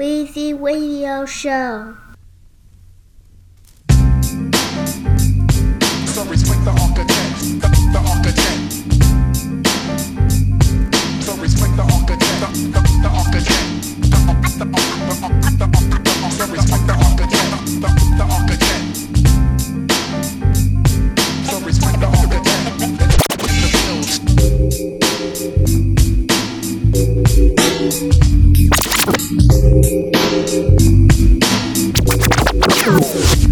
Weezy Radio Show. So respect the architect, the, the architect. So respect the architect, the, the, the architect. The, the, the, the, the, the, so respect the architect, the, the architect. So respect the architect. The build. Weezy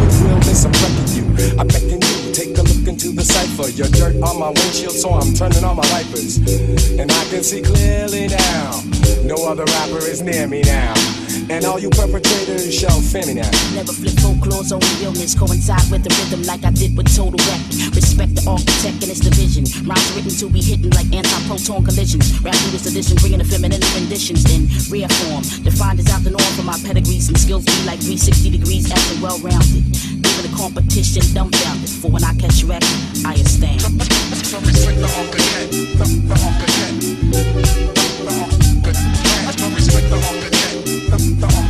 With realness, I'm wrecking you. I beckon you, take a look into the cipher. Your dirt on my windshield, so I'm turning on my wipers. And I can see clearly now. No other rapper is near me now. And all you perpetrators shall fear me now. Never flip folklore's own realness. Coincide with the rhythm like I did with Total Rap. Respect the architect and its division. Rhymes written to be hidden like anti-proton collisions. Rap this edition, bringing the feminine renditions in rare form. Defined as out the norm for my pedigrees and skills be like 360 degrees and well-rounded. Leaving the competition dumbfounded. For when I catch wreck, I stand. So respect the architect. The, the architect. The architect. Respect the architect. The, the, ar- the, the,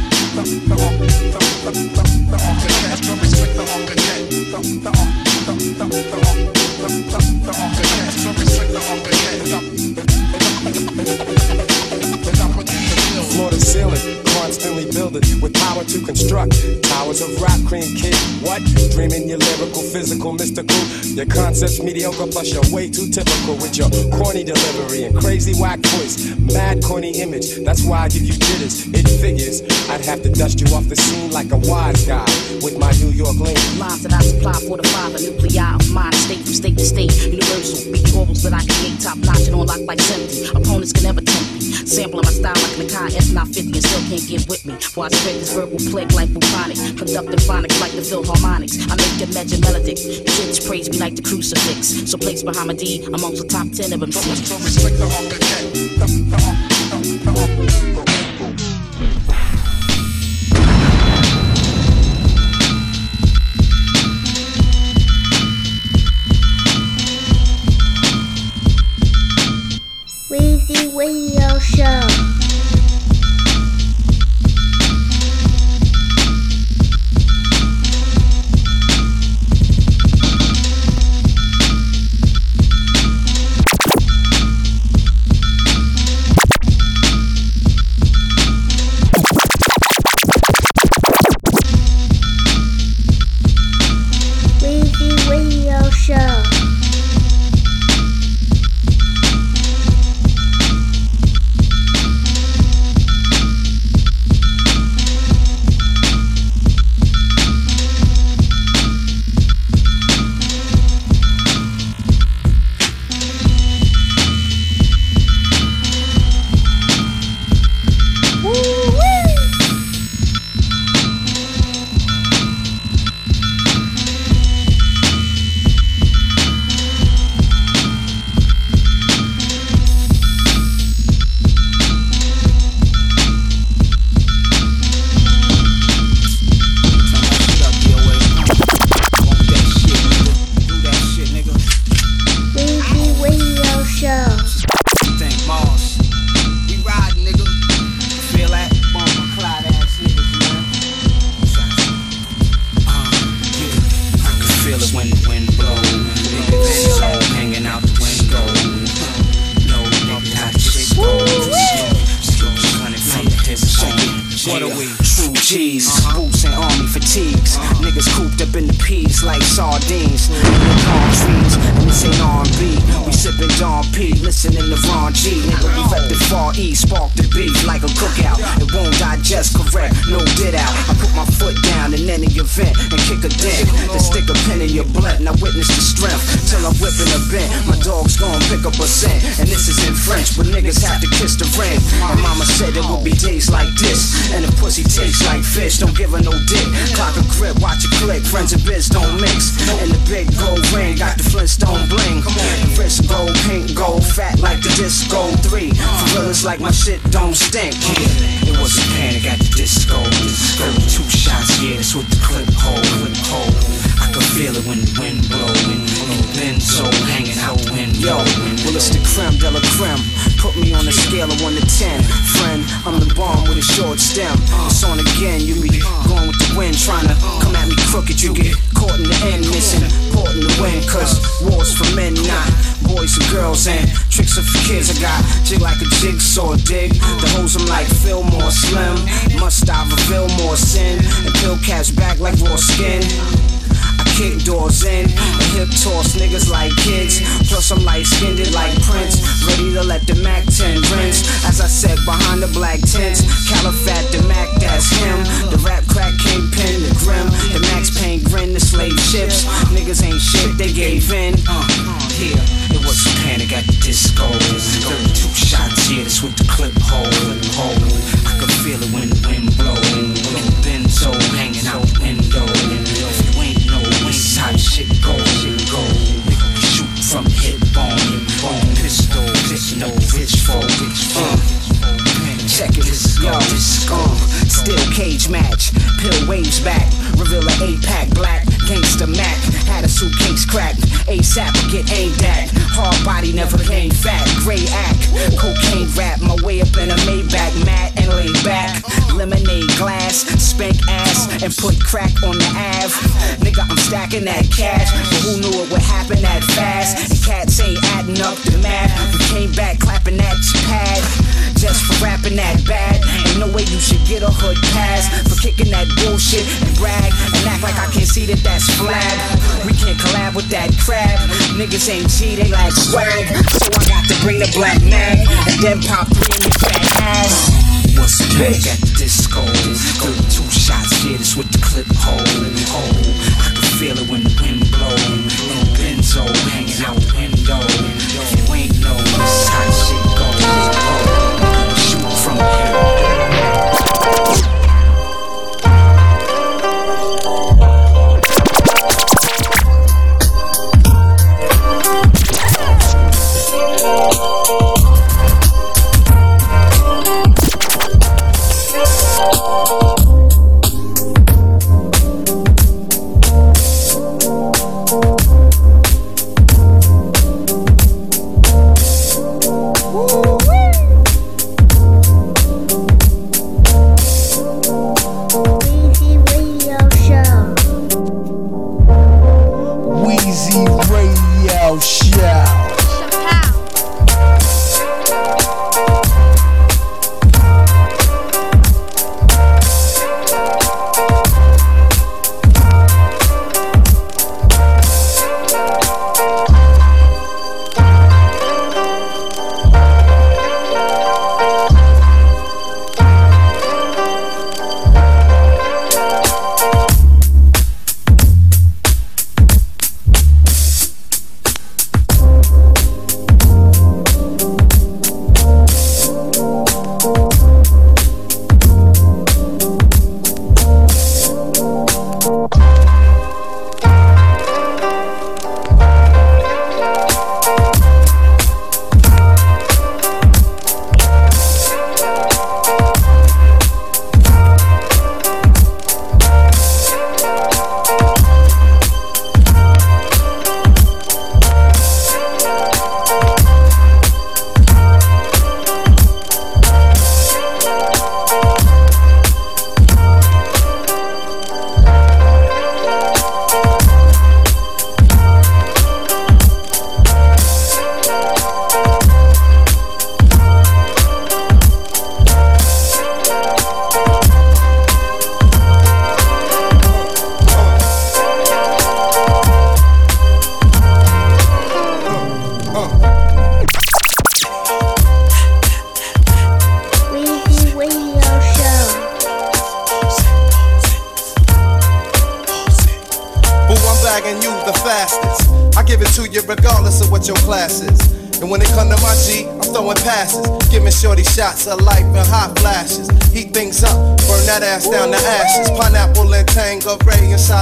to construct towers of rap cream kid. What? Dreaming your lyrical, physical, mystical. Your concepts mediocre, plus you're way too typical with your corny delivery and crazy whack voice. Mad corny image, that's why I give you jitters. It figures I'd have to dust you off the scene like a wise guy with my New York lean. Lines that I supply for the father, nuclei of mind, state from state to state, universal. Beat orbals that I create, top notch and on lock like 70. Opponents can never tempt Sampling my style like an Akai S950 and still can't get with me. While I spread this verbal plague like bubonic, conducting phonics like the Philharmonics. I make your legend melodic. Kids praise me like the crucifix. So place Bahamadia amongst the top 10 of them. The. Show. Stink. The hoes I'm like Fillmore Slim. Must I reveal more sin? And pill cash back like raw skin. I kick doors in and hip toss niggas like kids. Plus I'm light skinned it like Prince, ready to let the Mac 10 rinse. As I said behind the black tents, Califat the Mac, that's him. The rap crack kingpin, the grim, the Max Payne grin, the slave ships. Niggas ain't shit, they gave in. Uh, here, panic at the disco. 32 shots, yeah, that's with the clip hole. I could feel it when the wind blow. The benzo hanging out window. If ain't know, this is how shit go. Shit go. Shoot from hip bone. Bone pistol, pistol, uh. Is uh, Still cage match, pill waves back, reveal a eight pack black, gangsta Mac, had a suitcase cracked, ASAP get aimed at, hard body never came fat, gray act, cocaine rap, my way up in a Maybach, mad and laid back, lemonade glass, spank ass, and put crack on the Ave. Nigga, I'm stacking that cash, but who knew it would happen that fast? And cats ain't adding up the math. We came back clapping that pad, just for rapping that bad. Ain't no way you should get a hood pass for kicking that bullshit and brag and act like I can't see that that's flag. We can't collab with that crap. Niggas ain't G, they like swag. So I got to bring the black man and then pop three in your fat ass. What's panic at the disco? 32 shots, yeah, this with the clip hole.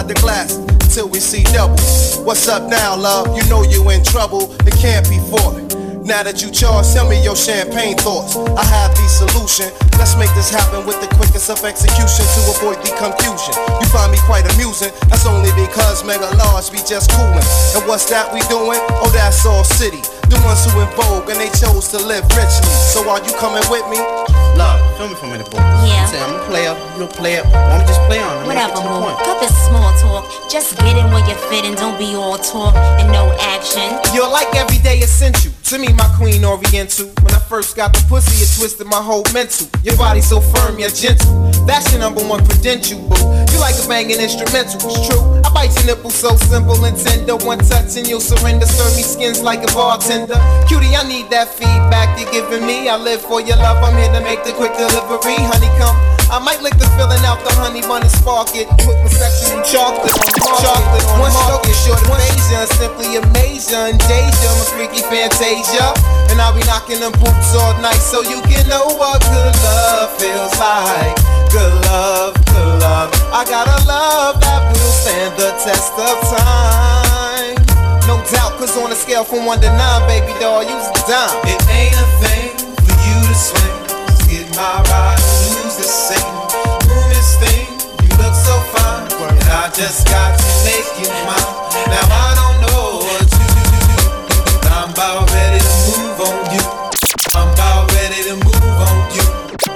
Inside the glass till we see double. What's up now, love? You know you in trouble. It can't be fought. Now that you charge, tell me your champagne thoughts. I have the solution. Let's make this happen with the quickest of execution to avoid the confusion. You find me quite amusing. That's only because mega large be just coolin'. And what's that we doing? Oh, that's all city. The ones who in vogue and they chose to live richly. So are you coming with me? Love, feel me for a minute, boy. Yeah. Say I'm a player, you a player. Why don't we just play on? it? Whatever, Get to the boo. point. Cut this small talk. Just get in where you fit and don't be all talk and no action. You're like everyday essential. To me, my queen oriental. When I first got the pussy, it twisted my whole mental. Your body so firm, yet gentle. That's your number one credential, boo. You like a banging instrumental, it's true. Bite your nipple so simple and tender. One touch and you'll surrender. Serve me skins like a bartender. Cutie, I need that feedback you're giving me. I live for your love. I'm here to make the quick delivery. Honeycomb. I might lick the filling out the honey bun and spark it. Put my in chocolate on chocolate on One stroke is short Asia, simply amazing. Deja, my freaky fantasia. And I'll be knocking them boots all night so you can know what good love feels like. Good love, good love. I got a love that will stand the test of time. No doubt, cause on a scale from 1 to 9, baby doll, you's a dime. It ain't a thing for you to swing. Get my ride lose the sing. Doing this thing, you look so fine. And I just got to make you mine. Now I don't know what to do. I'm about ready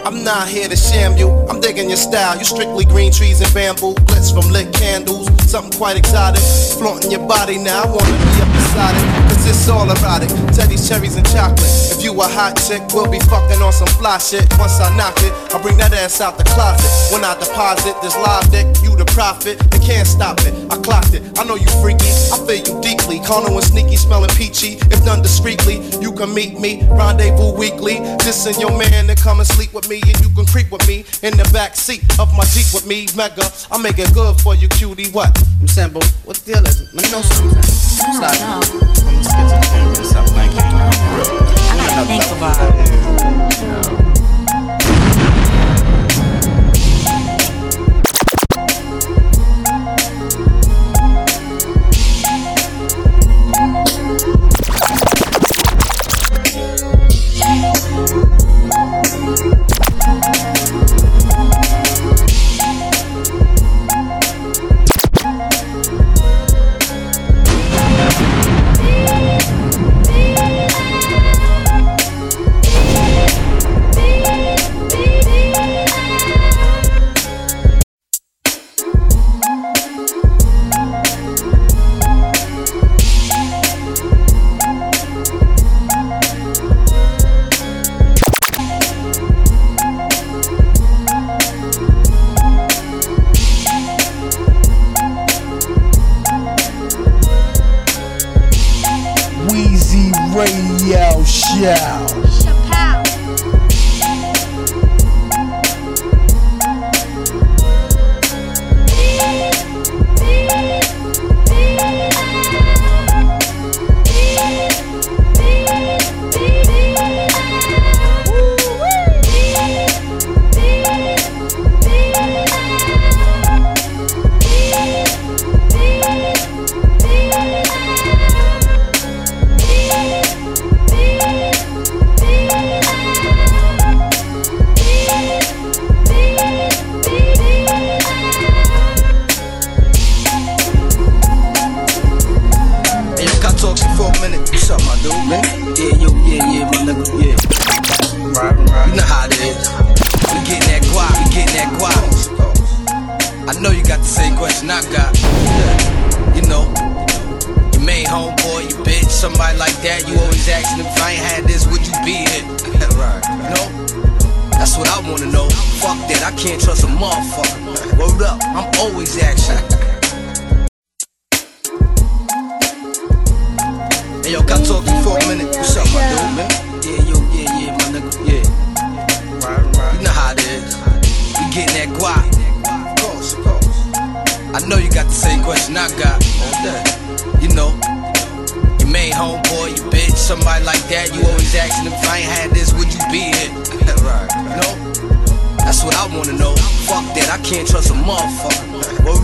I'm not here to sham you. I'm digging your style. You strictly green trees and bamboo. Blitz from lit candles. Something quite exotic. Flaunting your body now. I wanna be up beside it it's all erotic. Teddy's cherries and chocolate. If you a hot chick, we'll be fucking on some fly shit. Once I knock it, I bring that ass out the closet. When I deposit this live dick, you the profit. They can't stop it. I clocked it. I know you freaky. I feel you deeply. Carnal and sneaky, smelling peachy. If done discreetly, you can meet me. Rendezvous weekly. Just send your man to come and sleep with me, and you can creep with me in the back seat of my Jeep with me. Mega, I make it good for you, cutie. What? I'm simple. What the other? is it? Let me know something. Stop. I'm can't even think about it.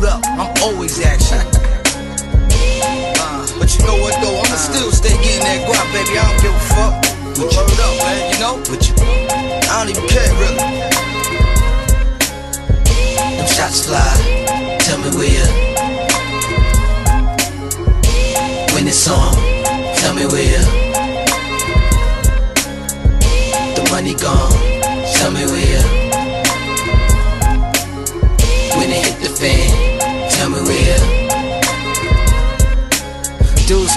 Motherfucker. Up, I'm always action. Uh, but you know what though, I'ma still stay getting that guap, baby. I don't give a fuck. But word up, man, you know? But you, I don't even care, really. Them shots fly, tell me where you. When it's on, tell me where you. The money gone, tell me where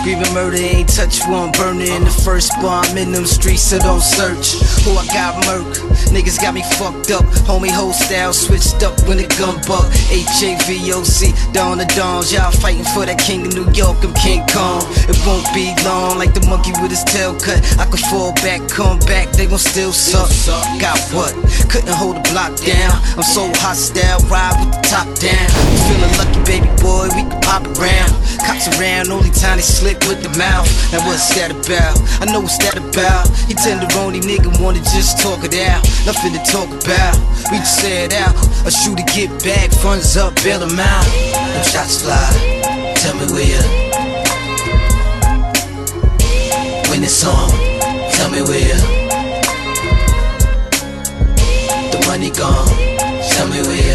Screaming murder, ain't touch one burner in the first bomb in them streets, so don't search. Who I got murk, niggas got me fucked up. Homie, whole style switched up when the gun buck. H-A-V-O-C, down the dawns, y'all fighting for that king of New York, I'm King Kong. It won't be long, like the monkey with his tail cut. I could fall back, come back, they gon' still suck. Got what? Couldn't hold the block down. I'm so hostile, ride with the top down. Feeling lucky, baby boy, we can pop around. Cops around, only time they slip with the mouth. Now what's that about? I know what's that about. He tenderoni nigga wanna just talk it out. Nothing to talk about. We just say it out. A shooter get back, funds up, bail him out. Them shots fly. Tell me where you. When it's on, tell me where. The money gone. Tell me where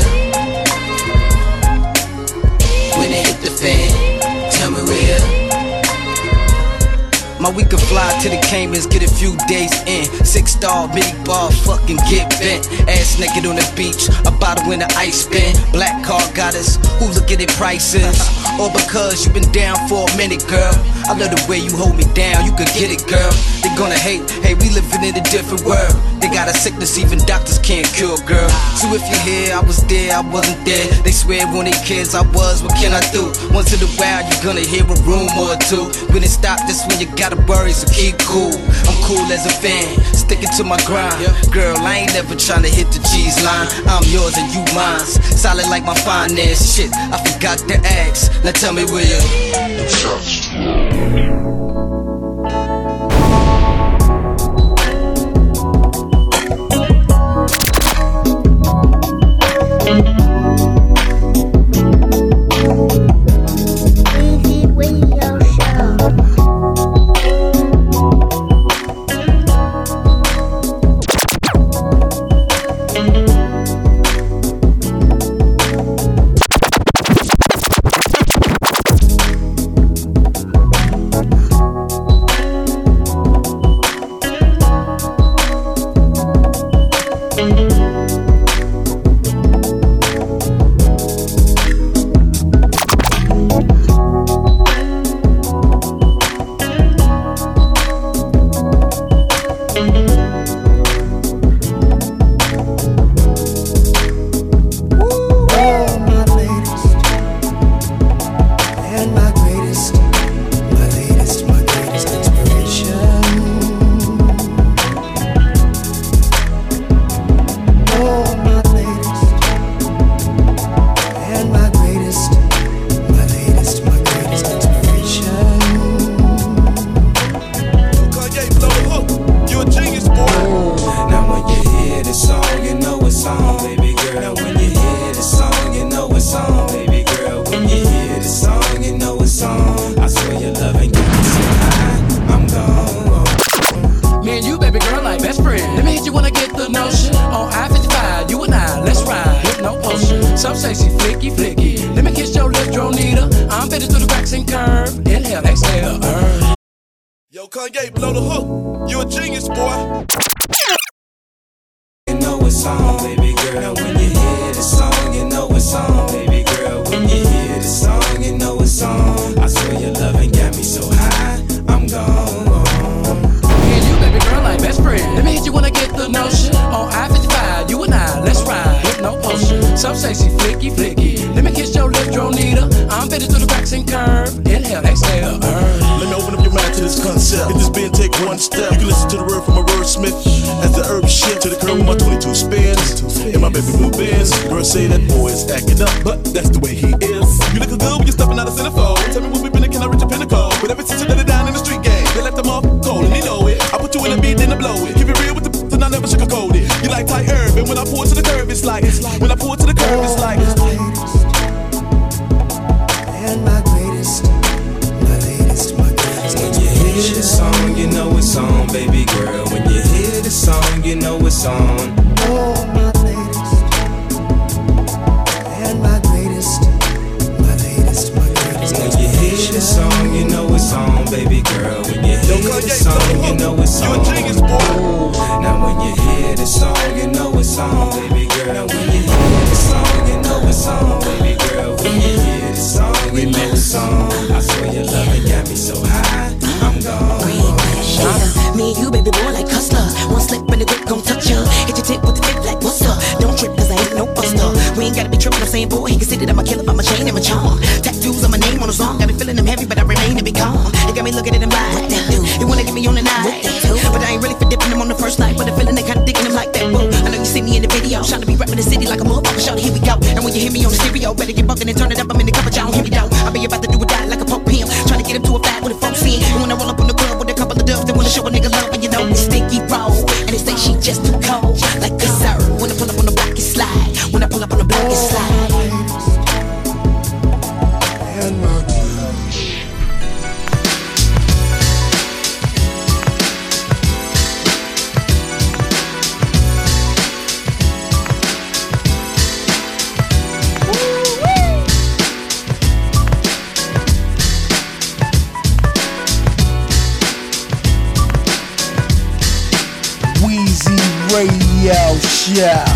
My week can fly to the Caymans, get a few days in. Six star, big bar, fucking get bent. Ass naked on the beach, a bottle in the ice bin. Black car got us, who look at prices? All because you been down for a minute, girl. I love the way you hold me down, you could get it, girl. They gonna hate, hey, we living in a different world. They got a sickness even doctors can't cure, girl. So if you're here, I was there, I wasn't there. They swear when they kids I was, what can I do? Once in a while, you're gonna hear a rumor or two. When it stop, this when you gotta worry, so keep cool. I'm cool as a fan, sticking to my grind. Girl, I ain't never tryna hit the G's line. I'm yours and you mine. Solid like my finance. Shit, I forgot to ask. Now tell me where you. curb shit to the curb with my 22 spins. And my baby blue bands. Girl say that boy is acting up, but that's the way he is. You lookin' good when you're stepping out of centerfold. Tell me what we been and can I reach a pinnacle? But ever since you let it down in the street game, they left them off cold and they know it. I put you in a beat, then I blow it. Keep it real with the then I never sugarcoat it. You like tight herb, and when I pour to the curb, it's like, when I pour to the curb, it's like. It's like my greatest, my my greatest. When you hear this song, you know it's on, baby girl song, you know it's on. Oh, my latest. And my greatest, my latest, my greatest. When you hear the song, you know it's on, baby girl. When you hear the song, you know it's on. Now when you hear the song, you know it's on, baby girl. When you hear the song, you know it's on, baby girl. When you hear the song, you know it's on. I swear your loving got me so high, I'm gone. Yeah, gotta be tripping, I'm saying, boy, he can see that I'm a killer by my chain and my charm. Tattoos on my name on a song, got me feeling them heavy, but I remain to be calm. It got me looking at him like, what that do? You wanna get me on the night? But I ain't really for dipping them on the first night, but the feeling they kinda digging them like that. Whoa, I know you see me in the video, trying to be rapping the city like a motherfucker. Shout here we go. And when you hear me on the stereo, better get bucking and turn it up. I'm in the cover, y'all hear me though. I be about to do a die like a pope pimp, trying to get him to a fat with a folk scene. And when I roll up on the club with a couple of dubs, they wanna show a nigga love, and you know it's stinky roll. And they say she just too cold, like Wheezy Radio Show.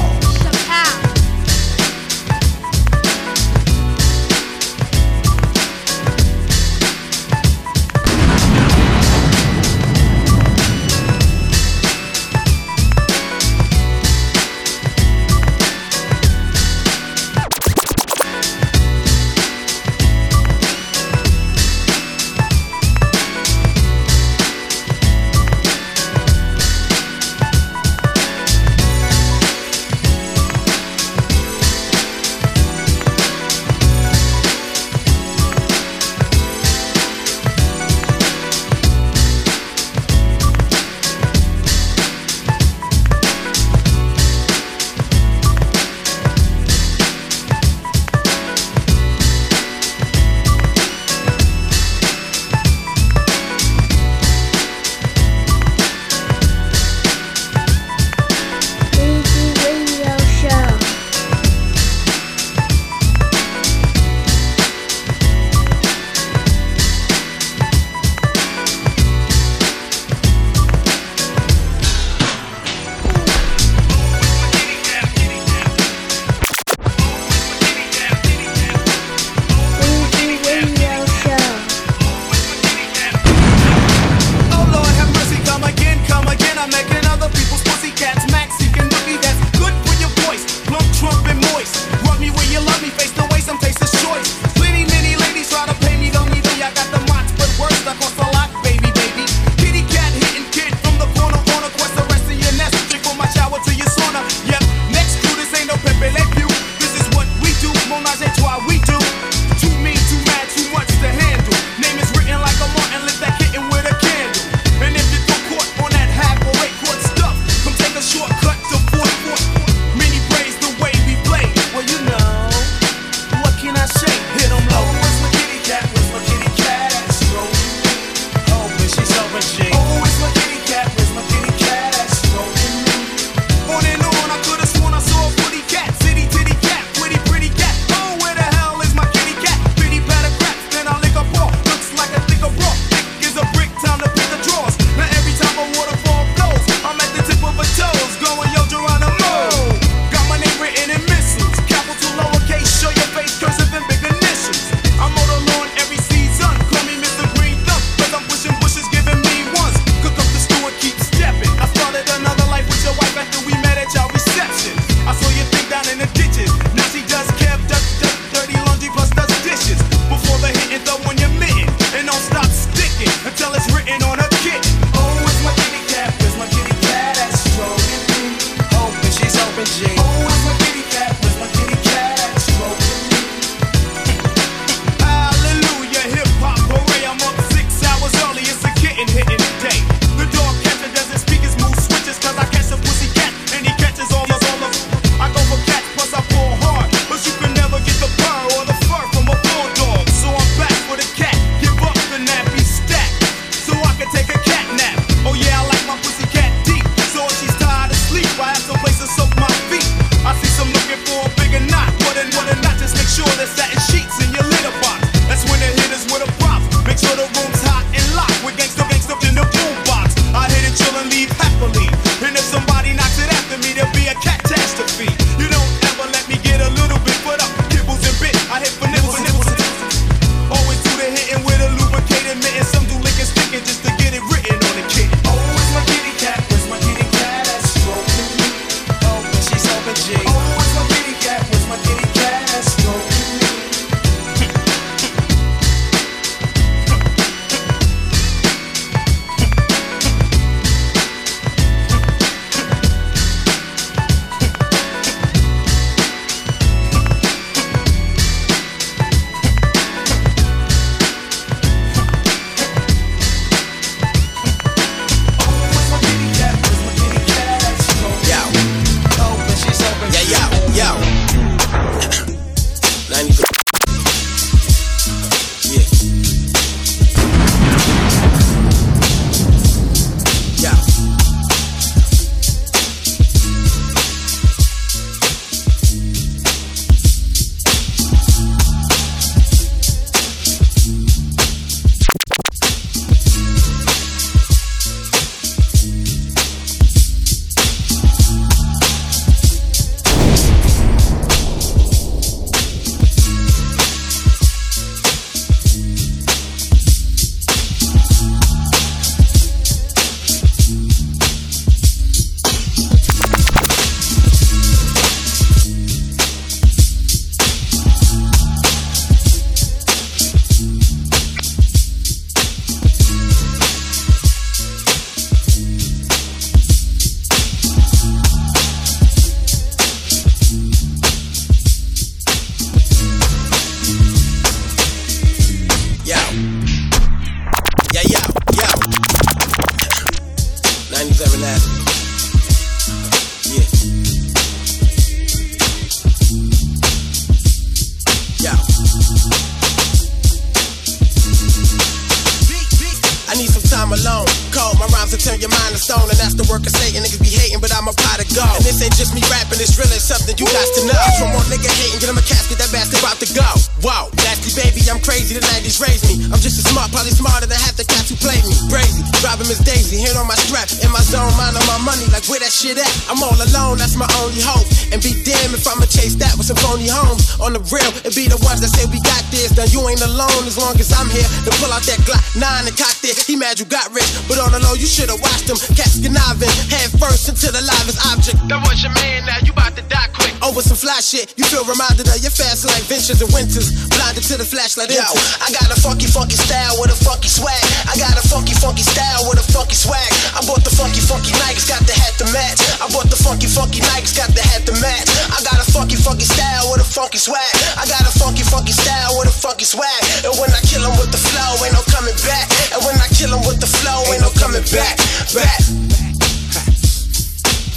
Turn your mind to stone, and that's the work of Satan. Niggas be hating, but I'm a pot gold. And this ain't just me rapping, it's really something you got to know. From one nigga hating, get him a casket, that bastard about to go. Whoa, nasty baby, I'm crazy, the 90s raised me. I'm just as smart, probably smarter than half the cats who played me. Crazy, driving Miss Daisy, hand on my strap, in my zone, mind on my money, like where that shit at? I'm all alone, that's my only hope. And be damn if I'ma chase that with some phony homes. On the real, it be the ones that say we got this. Now you ain't alone as long as I'm here. To pull out that Glock 9 and cock it. He mad you got rich, but on the low, you should've watched him. Cats conniving, head first into the livest object. That was your man, now you about to die quick. Oh, Over some fly shit, you feel reminded of your fast like ventures and winters. Blinded to the flashlight. Yo, I got a funky, funky style with a funky swag. I got a funky, funky style with a funky swag. I bought the funky, funky Nikes, got the hat to match. I bought the funky, funky Nikes, got the hat to match. I got a funky, funky style with a funky swag. I got a funky, funky style with a funky swag. And when I kill kill 'em with the flow, ain't no coming back. And when I kill kill 'em with the flow, ain't no coming back. Back.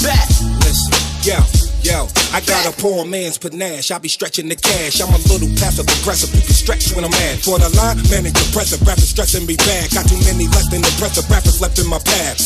Back. Listen, yo, yo, I got a poor man's panache. I be stretching the cash. I'm a little passive aggressive. You can stretch when I'm mad. For the line, man, it's impressive. Rappers stressing me bad. Got too many less than impressive rappers left in my path.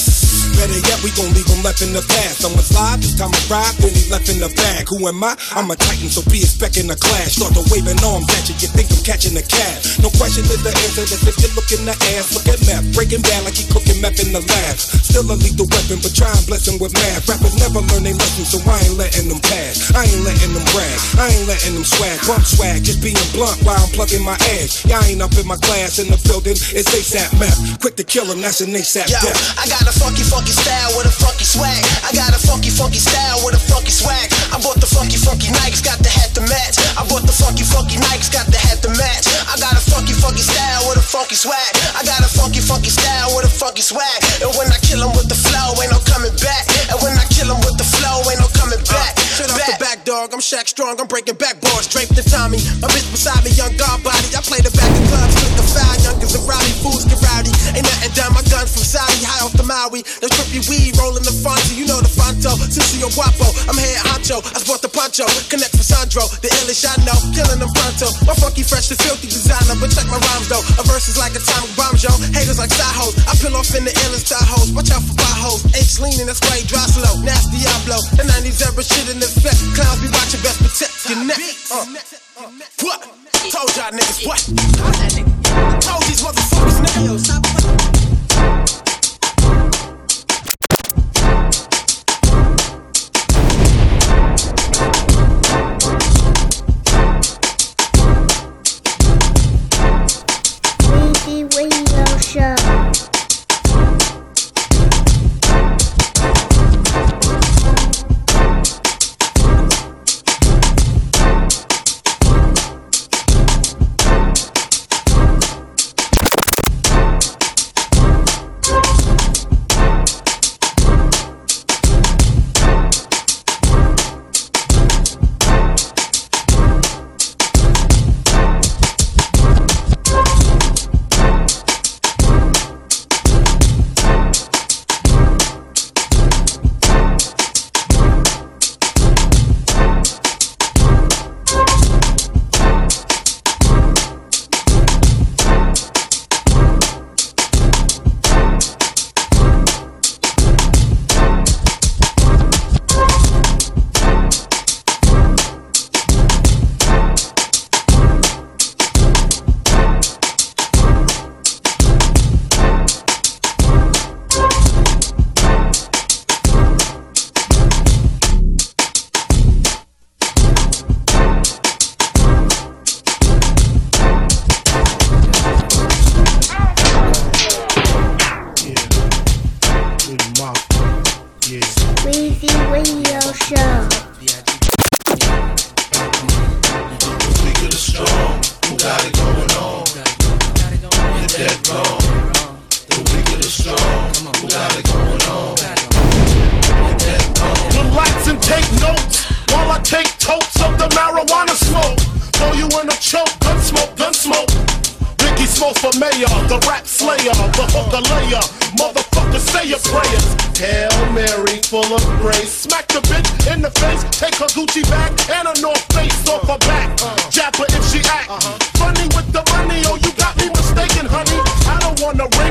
Better yet, we gon' leave them left in the past. Someone's live, this time I ride, then he left in the bag. Who am I? I'm a titan, so be expecting a clash. Start to waving arms at you, you think I'm catching a cab. No question is the answer, that's if you're looking the ass. Look at meth, breaking bad like he cooking meth in the lab. Still a lethal weapon, but try and bless him with math. Rappers never learn their lessons, so I ain't letting them pass. I ain't letting them brag, I ain't letting them swag. Bump swag, just being blunt while I'm plugging my ass. Y'all ain't up in my class in the building, it's ASAP meth. Quick to kill him, that's an ASAP Yo, death. I got a funky, funky style with a funky swag. I got a funky, funky style with a funky swag. I bought the funky, funky Nikes, got the hat to match. I bought the funky, funky Nikes, got the hat to match. I got a funky, funky style with a funky swag. I got a funky, funky style with a funky swag. And when I kill 'em with the flow, ain't no coming back. And when I kill 'em with the flow, ain't no coming back. Straight off the back, dog. I'm Shaq Strong. I'm breaking backboards, draped in Tommy. My bitch beside me, young guard body. I play the back of clubs, with the foul. Youngers and rowdy fools get rowdy. Ain't nothing done. My gun from Saudi, high off the Maui. The trippy weed rolling the Fonto. You know the Fonto. Sissy Guapo. I'm head honcho. I sport the poncho. Connect for Sandro. The illish I know. Killing them pronto. My funky, fresh, and filthy designer. But check my rhymes though. A verse is like atomic bomb, yo. Haters like side. I peel off in the illest star hoes. Watch out for potholes. H leaning, that's why he dry slow. Nasty Diablo. The 90s era shit in effect. Clowns be watching best protect your neck. Uh. What? Told y'all niggas what? Told these motherfuckers niggas. Radio Show. strong. Who got it going on? Dim lights and take notes while I take totes of the marijuana smoke. Throw you in a choke, gun smoke, gun smoke. Ricky Smokes for mayor, the rap slayer, the hooker layer. Motherfucker, say your prayers. Hail Mary, full of grace. Smack the bitch in the face, take her Gucci back and a North Face off her back. Jab her if she act. Uh-huh. Funny with the money, oh you got me mistaken, honey. I don't wanna.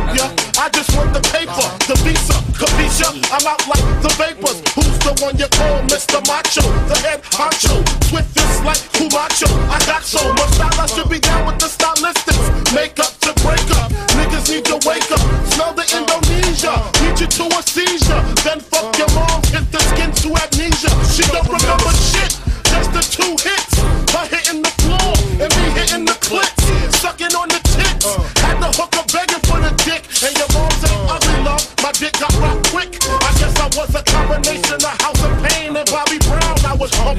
I just want the paper, the visa, capisha. I'm out like the vapors. Who's the one you call Mr. Macho? The head honcho. Swift is like Camacho. I got so much style, I should be down with the stylistics. Makeup to break up. Niggas need to wake up. Smell the Indonesia. Need you to a seizure. Then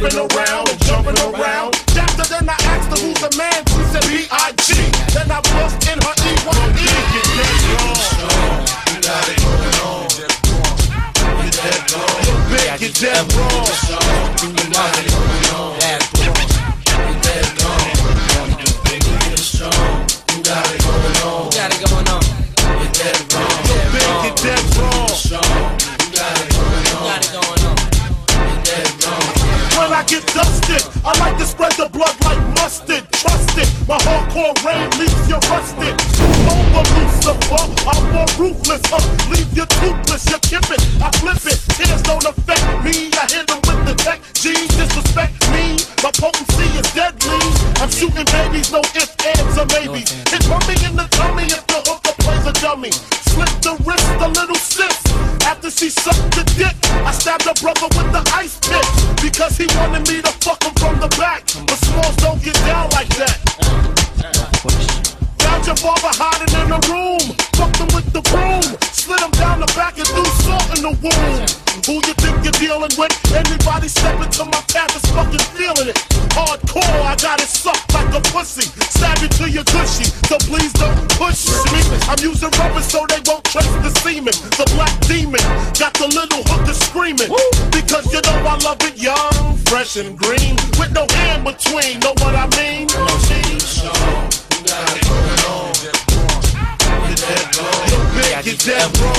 Humping around and jumping around. After then I asked her who's the man. She said B.I.G. Then I bust in her E-Y-E. You got it going on. You're dead wrong. Big, you're dead wrong. Hardcore rain leaves you rusted. Over Lucifer, I'm more ruthless. Uh, leave you toothless, you kip it, I flip it. Tears don't affect me, I hit them with the tech. G's disrespect me, my potency is deadly. I'm shooting babies, no ifs, ands, or maybes. Hit me in the tummy if the hooker plays a dummy. Slip the wrist, a little sis. After she sucked the dick, I stabbed her brother with the ice pick because he wanted me to fuck him from the back. But smalls don't get down like that. Found your father hiding in the room. Fucked him with the broom. Slid him down the back and threw salt in the wound. Who you think you're dealing with? Anybody step into my path is fucking feeling it. Hardcore, I got it sucked like a pussy. Stab you to your gushy, so please don't push me. I'm using rubber so they won't trace the semen. The black demon got the little hooker screaming. Because you know I love it young, fresh and green. With no hand between, know what I mean? You're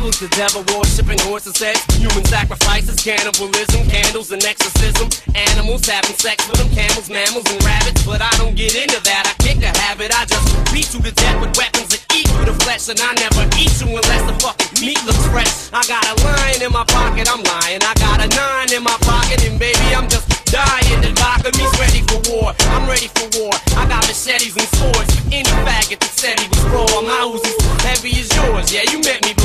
levels, the devil worshipping horses, sex, human sacrifices, cannibalism, candles and exorcism, animals having sex with them, camels, mammals and rabbits. But I don't get into that, I kick the habit. I just beat you to death with weapons that eat through the flesh, and I never eat you unless the fucking meat looks fresh. I got a lion in my pocket, I'm lying. I got a nine in my pocket, and baby, I'm just dying. The me's ready for war. I'm ready for war. I got machetes and swords any faggot that said he was raw. My Uzi's heavy as yours. Yeah, you met me.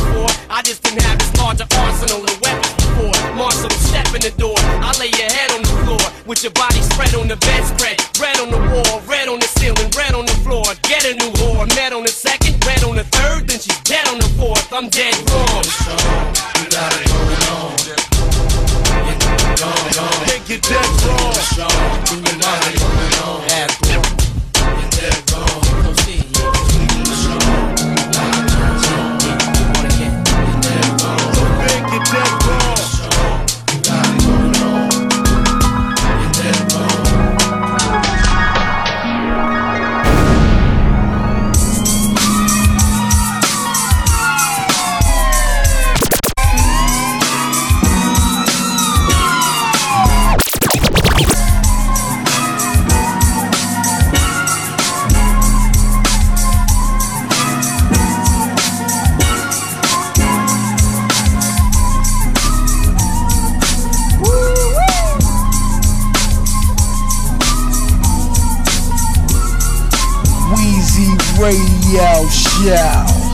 I just didn't have this larger arsenal of weapons before. Marshall, step in the door. I lay your head on the floor with your body spread on the bedspread. Red on the wall, red on the ceiling, red on the floor. Get a new whore. Met on the second, red on the third, then she's dead on the fourth. I'm dead wrong. You got it going on. You're dead wrong. Radio Show.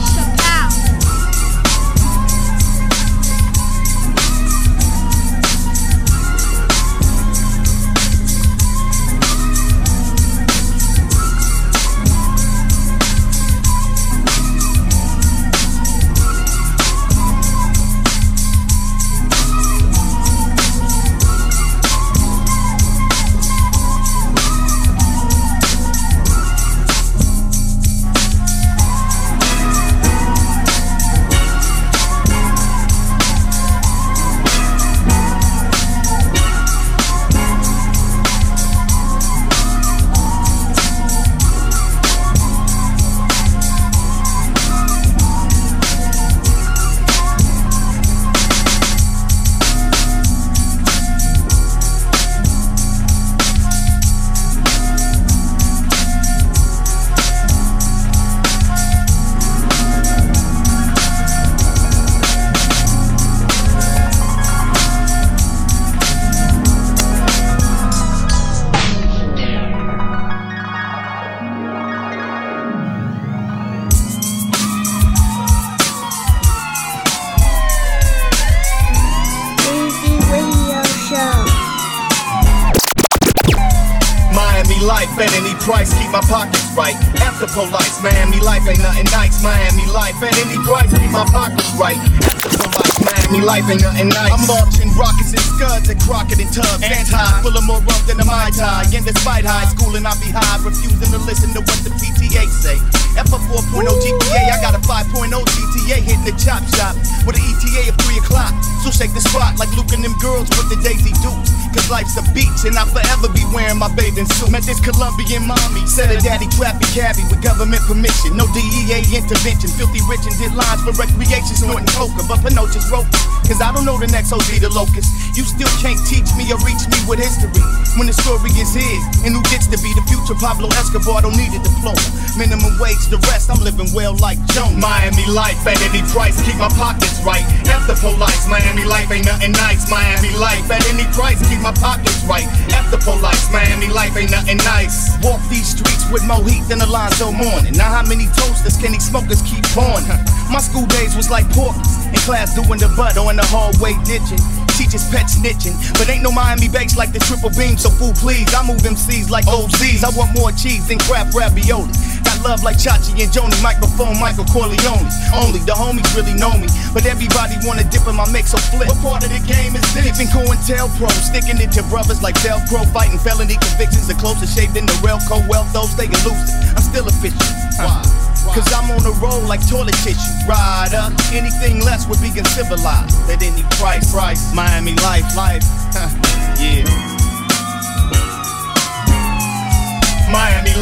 Right. After police, Miami life ain't nothing nice. Miami life at any price, keep my pockets right. After police, Miami life ain't nothing nice. I'm launching rockets and scuds and Crockett and Tubbs. Anti, full of more rum than a Mai Tai. And despite high school and I be high, refusing to listen to what the PTA say. F oh a 4.0 GPA, I got a 5.0 GTA hitting the chop shop with an ETA of 3 o'clock. So shake the spot like Luke and them girls with the Daisy Dukes. Cause life's a beach and I'll forever be wearing my bathing suit. Met this Colombian mommy, said her daddy trapping cabbie with government permission. No DEA intervention. Filthy rich and did lines for recreation, snorting coca. But Pinocchio's wrote, cause I don't know the next OG the locust. You still can't teach me or reach me with history. When the story is his, and who gets to be the future Pablo Escobar, don't need a diploma. Minimum wage, the rest, I'm living well like Joan. Miami life at any price, keep my pockets right. After police, Miami life ain't nothing nice. Miami life at any price, keep my pockets right. After police, Miami life ain't nothing nice. Walk these streets with more heat than Alonzo Mourning. Now how many toasters can these smokers keep pouring? My school days was like Porky's. In class doing the butt or in the hallway ditching. Teachers pet snitching. But ain't no Miami bakes like the triple beam, so fool please. I move MCs like OZs. I want more cheese than crap ravioli. Got love like Chachi and Joanie, microphone Michael Corleone. Only the homies really know me. But everybody wanna dip in my mix, so flip. What part of the game is this? Keeping COINTELPRO, sticking it to brothers like Velcro, fighting felony convictions, a closer shape than the Relco wealth, those staying loose. I'm still official. Why? Cause I'm on the road like toilet tissue. Ride up. anything less would be civilized at any price. Price, Miami life, life. yeah.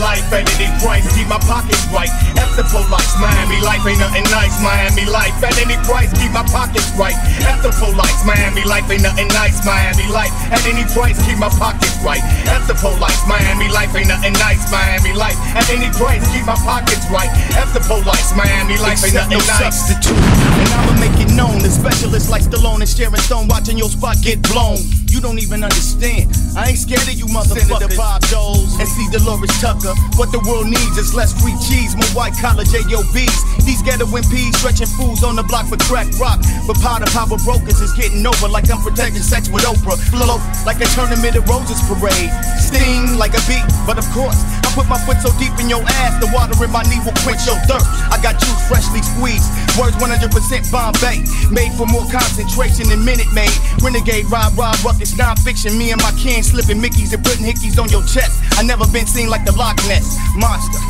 Life at any price, keep my pockets right. After police, Miami life ain't nothing nice. Miami life at any price, keep my pockets right. After police, Miami life ain't nothing nice. Miami life at any price, keep my pockets right. After police, Miami life ain't nothing nice. Miami life at any price, keep my pockets right. After police, Miami life ain't nothing no nice. substitute. And I'ma make it known. The specialists like Stallone and Sharon Stone watching your spot get blown. You don't even understand. I ain't scared of you motherfuckers. Senator Bob Doles and C. Delores Tucker. What the world needs is less free cheese, more white collar JOBs. These ghetto MPs stretching fools on the block for crack rock. But of power brokers is getting over like I'm protecting sex with Oprah. Flow like a tournament of roses parade. Sting like a beat, but of course, I put my foot so deep in your ass, the water in my knee will quench your thirst. I got juice freshly squeezed. Words 100% Bombay. Made for more concentration than Minute Maid. Renegade, Rob, Rob, Ruckus, non-fiction. Me and my kin slipping Mickeys and putting hickeys on your chest. I never been seen like the Loch Ness Monster.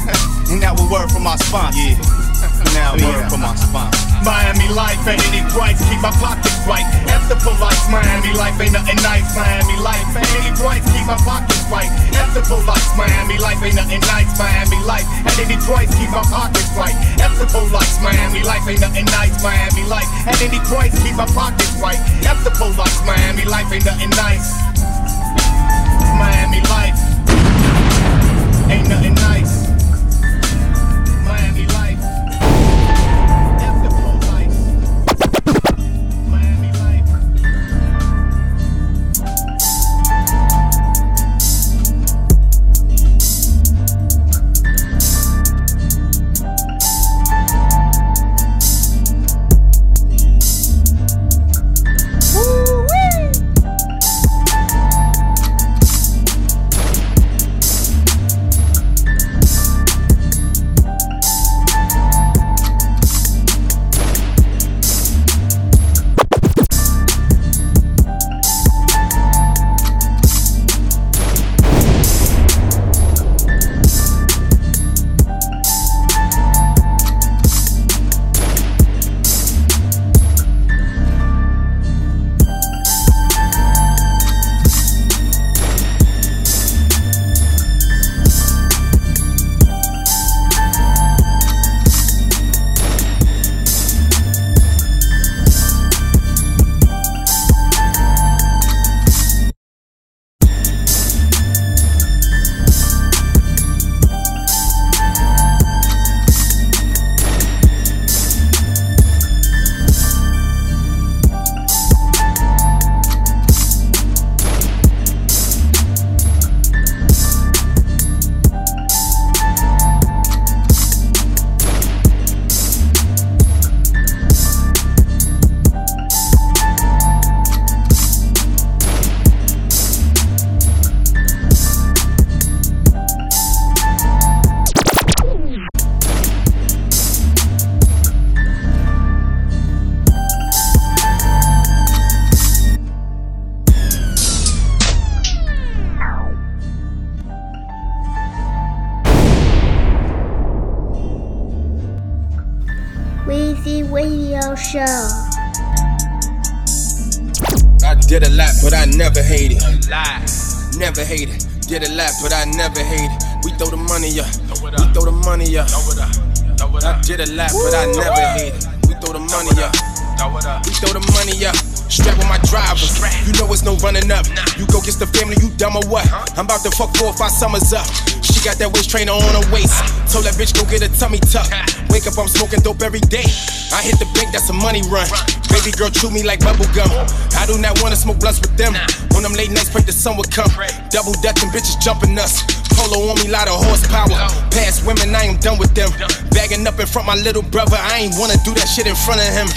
and now a word from my sponsor. Yeah. Now a word from my sponsor. Miami life at any price, keep my pockets right. After police, Miami life ain't nothing nice. Miami life at any price, keep my pockets right. After police, Miami life ain't nothing nice. Miami life at any price, keep my pockets right. After police, Miami life ain't nothing nice. Miami life at any price, keep my pockets right. After police, Miami life ain't nothing nice. Miami life ain't nothing nice. Hated. Did a lot, but I never hated. We throw the money up. We throw the money up. I did a lot, but I never hated. We throw the money up. We throw the money up. Strap with my driver. You know it's no running up. You go get the family, you dumb or what? I'm about to fuck four or five summers up. She got that waist trainer on her waist. Told that bitch go get a tummy tuck. Wake up, I'm smoking dope every day. I hit the bank, that's a money run. Baby girl chew me like bubble gum. I do not wanna smoke blunts with them. On them late nights, pray the sun would come. Double dutching bitches jumping us. Polo on me, lot of horsepower. Past women, I am done with them. Bagging up in front my little brother, I ain't wanna do that shit in front of him.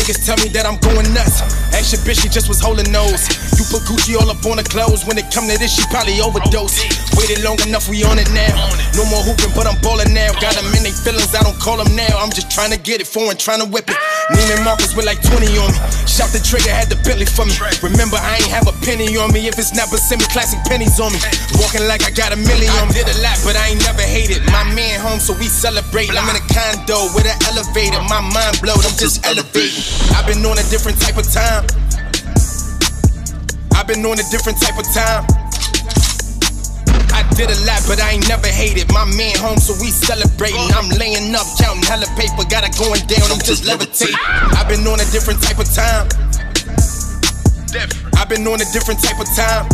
Niggas tell me that I'm going nuts. Ask your bitch, she just was holding nose. You put Gucci all up on her clothes. When it come to this, she probably overdosed. Waited long enough, we on it now. No more hooping, but I'm balling now. Got them in they feelings, I don't call them now. I'm just trying to get it foreign, trying to whip it. Neiman Marcus with like 20 on me. Shot the trigger, had the Bentley for me. Remember, I ain't have a penny on me. If it's not, but send me classic pennies on me. Walking like I got a million on did a lot, but I ain't never hated. My man home, so we celebrate. I'm in a condo with an elevator. My mind blowed, I'm just elevating. I've been on a different type of time. I've been on a different type of time. Did a lot, but I ain't never hated. My man home, so we celebrating. I'm laying up, counting hella paper, got it going down, I'm just levitating. I've been on a different type of time. I've been on a different type of time.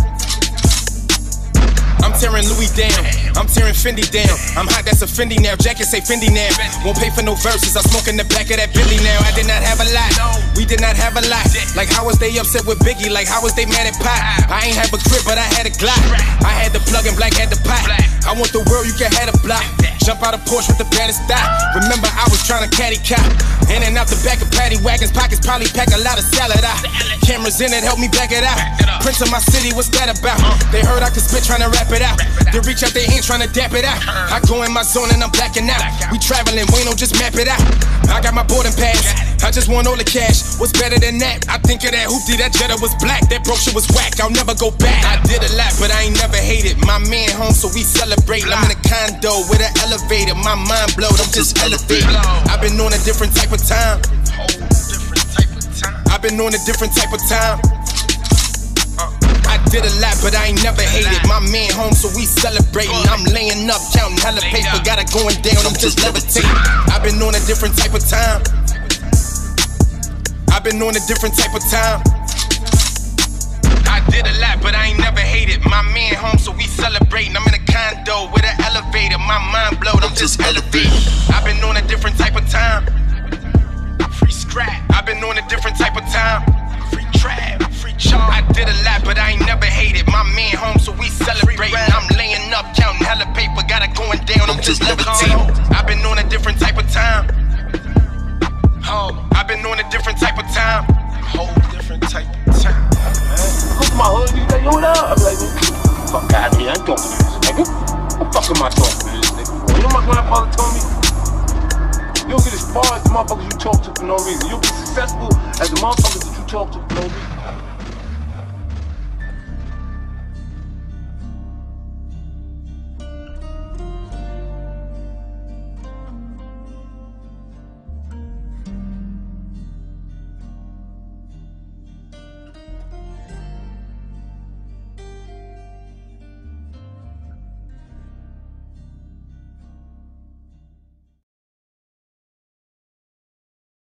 I'm tearing Louis down. I'm tearing Fendi down. I'm hot, that's a Fendi now. Jacket say Fendi now. Won't pay for no verses. I smoke in the back of that Billy now. I did not have a lot. We did not have a lot. Like how was they upset with Biggie? Like how was they mad at Pop? I ain't have a crib, but I had a Glock. I had the plug and black had the pot. I want the world, you can have a block. Jump out of Porsche with the baddest style. Remember, I was trying to caddy cop. In and out the back of paddy wagons. Pockets probably pack a lot of salad out. Cameras in it, help me back it out. Prince of my city, what's that about? They heard I could spit trying to rap it out. They reach out their hand trying to dap it out. I go in my zone and I'm blacking out. We traveling, we don't just map it out. I got my boarding pass. I just want all the cash. What's better than that? I think of that hoopty, that Jetta was black. That broke shit was whack. I'll never go back. I did a lot, but I ain't never hated. My man home, so we celebrate. I'm in a condo with an elevator. My mind blowed, I'm just elevated. I've been on a different type of time. I've been on a different type of time. Did a lot, but I ain't never hated. My man home, so we celebrating. I'm laying up, counting hella paper, got it going down, I'm just levitating. I've been on a different type of time. I've been on a different type of time. I did a lot, but I ain't never hated. My man home, so we celebrating. I'm in a condo with an elevator. My mind blowed, I'm just elevated. I've been on a different type of time. Free scrap. I've been on a different type of time. Free trap, free charm. I did a lot, but I ain't never hated. My man home, so we celebrating. I'm laying up, counting hella paper, got it going down. I'm just levitating. I've been on a different type of time. I've been on a different type of time. Whole different type of time. Look my hood, you like, yo, what up? I'm like, fuck out here, I ain't talking to this nigga. What the fuck am I talking to this nigga? You know what my grandfather told me? You don't get as far as the motherfuckers you talk to for no reason. You'll be successful as the motherfuckers that you talk to for no reason.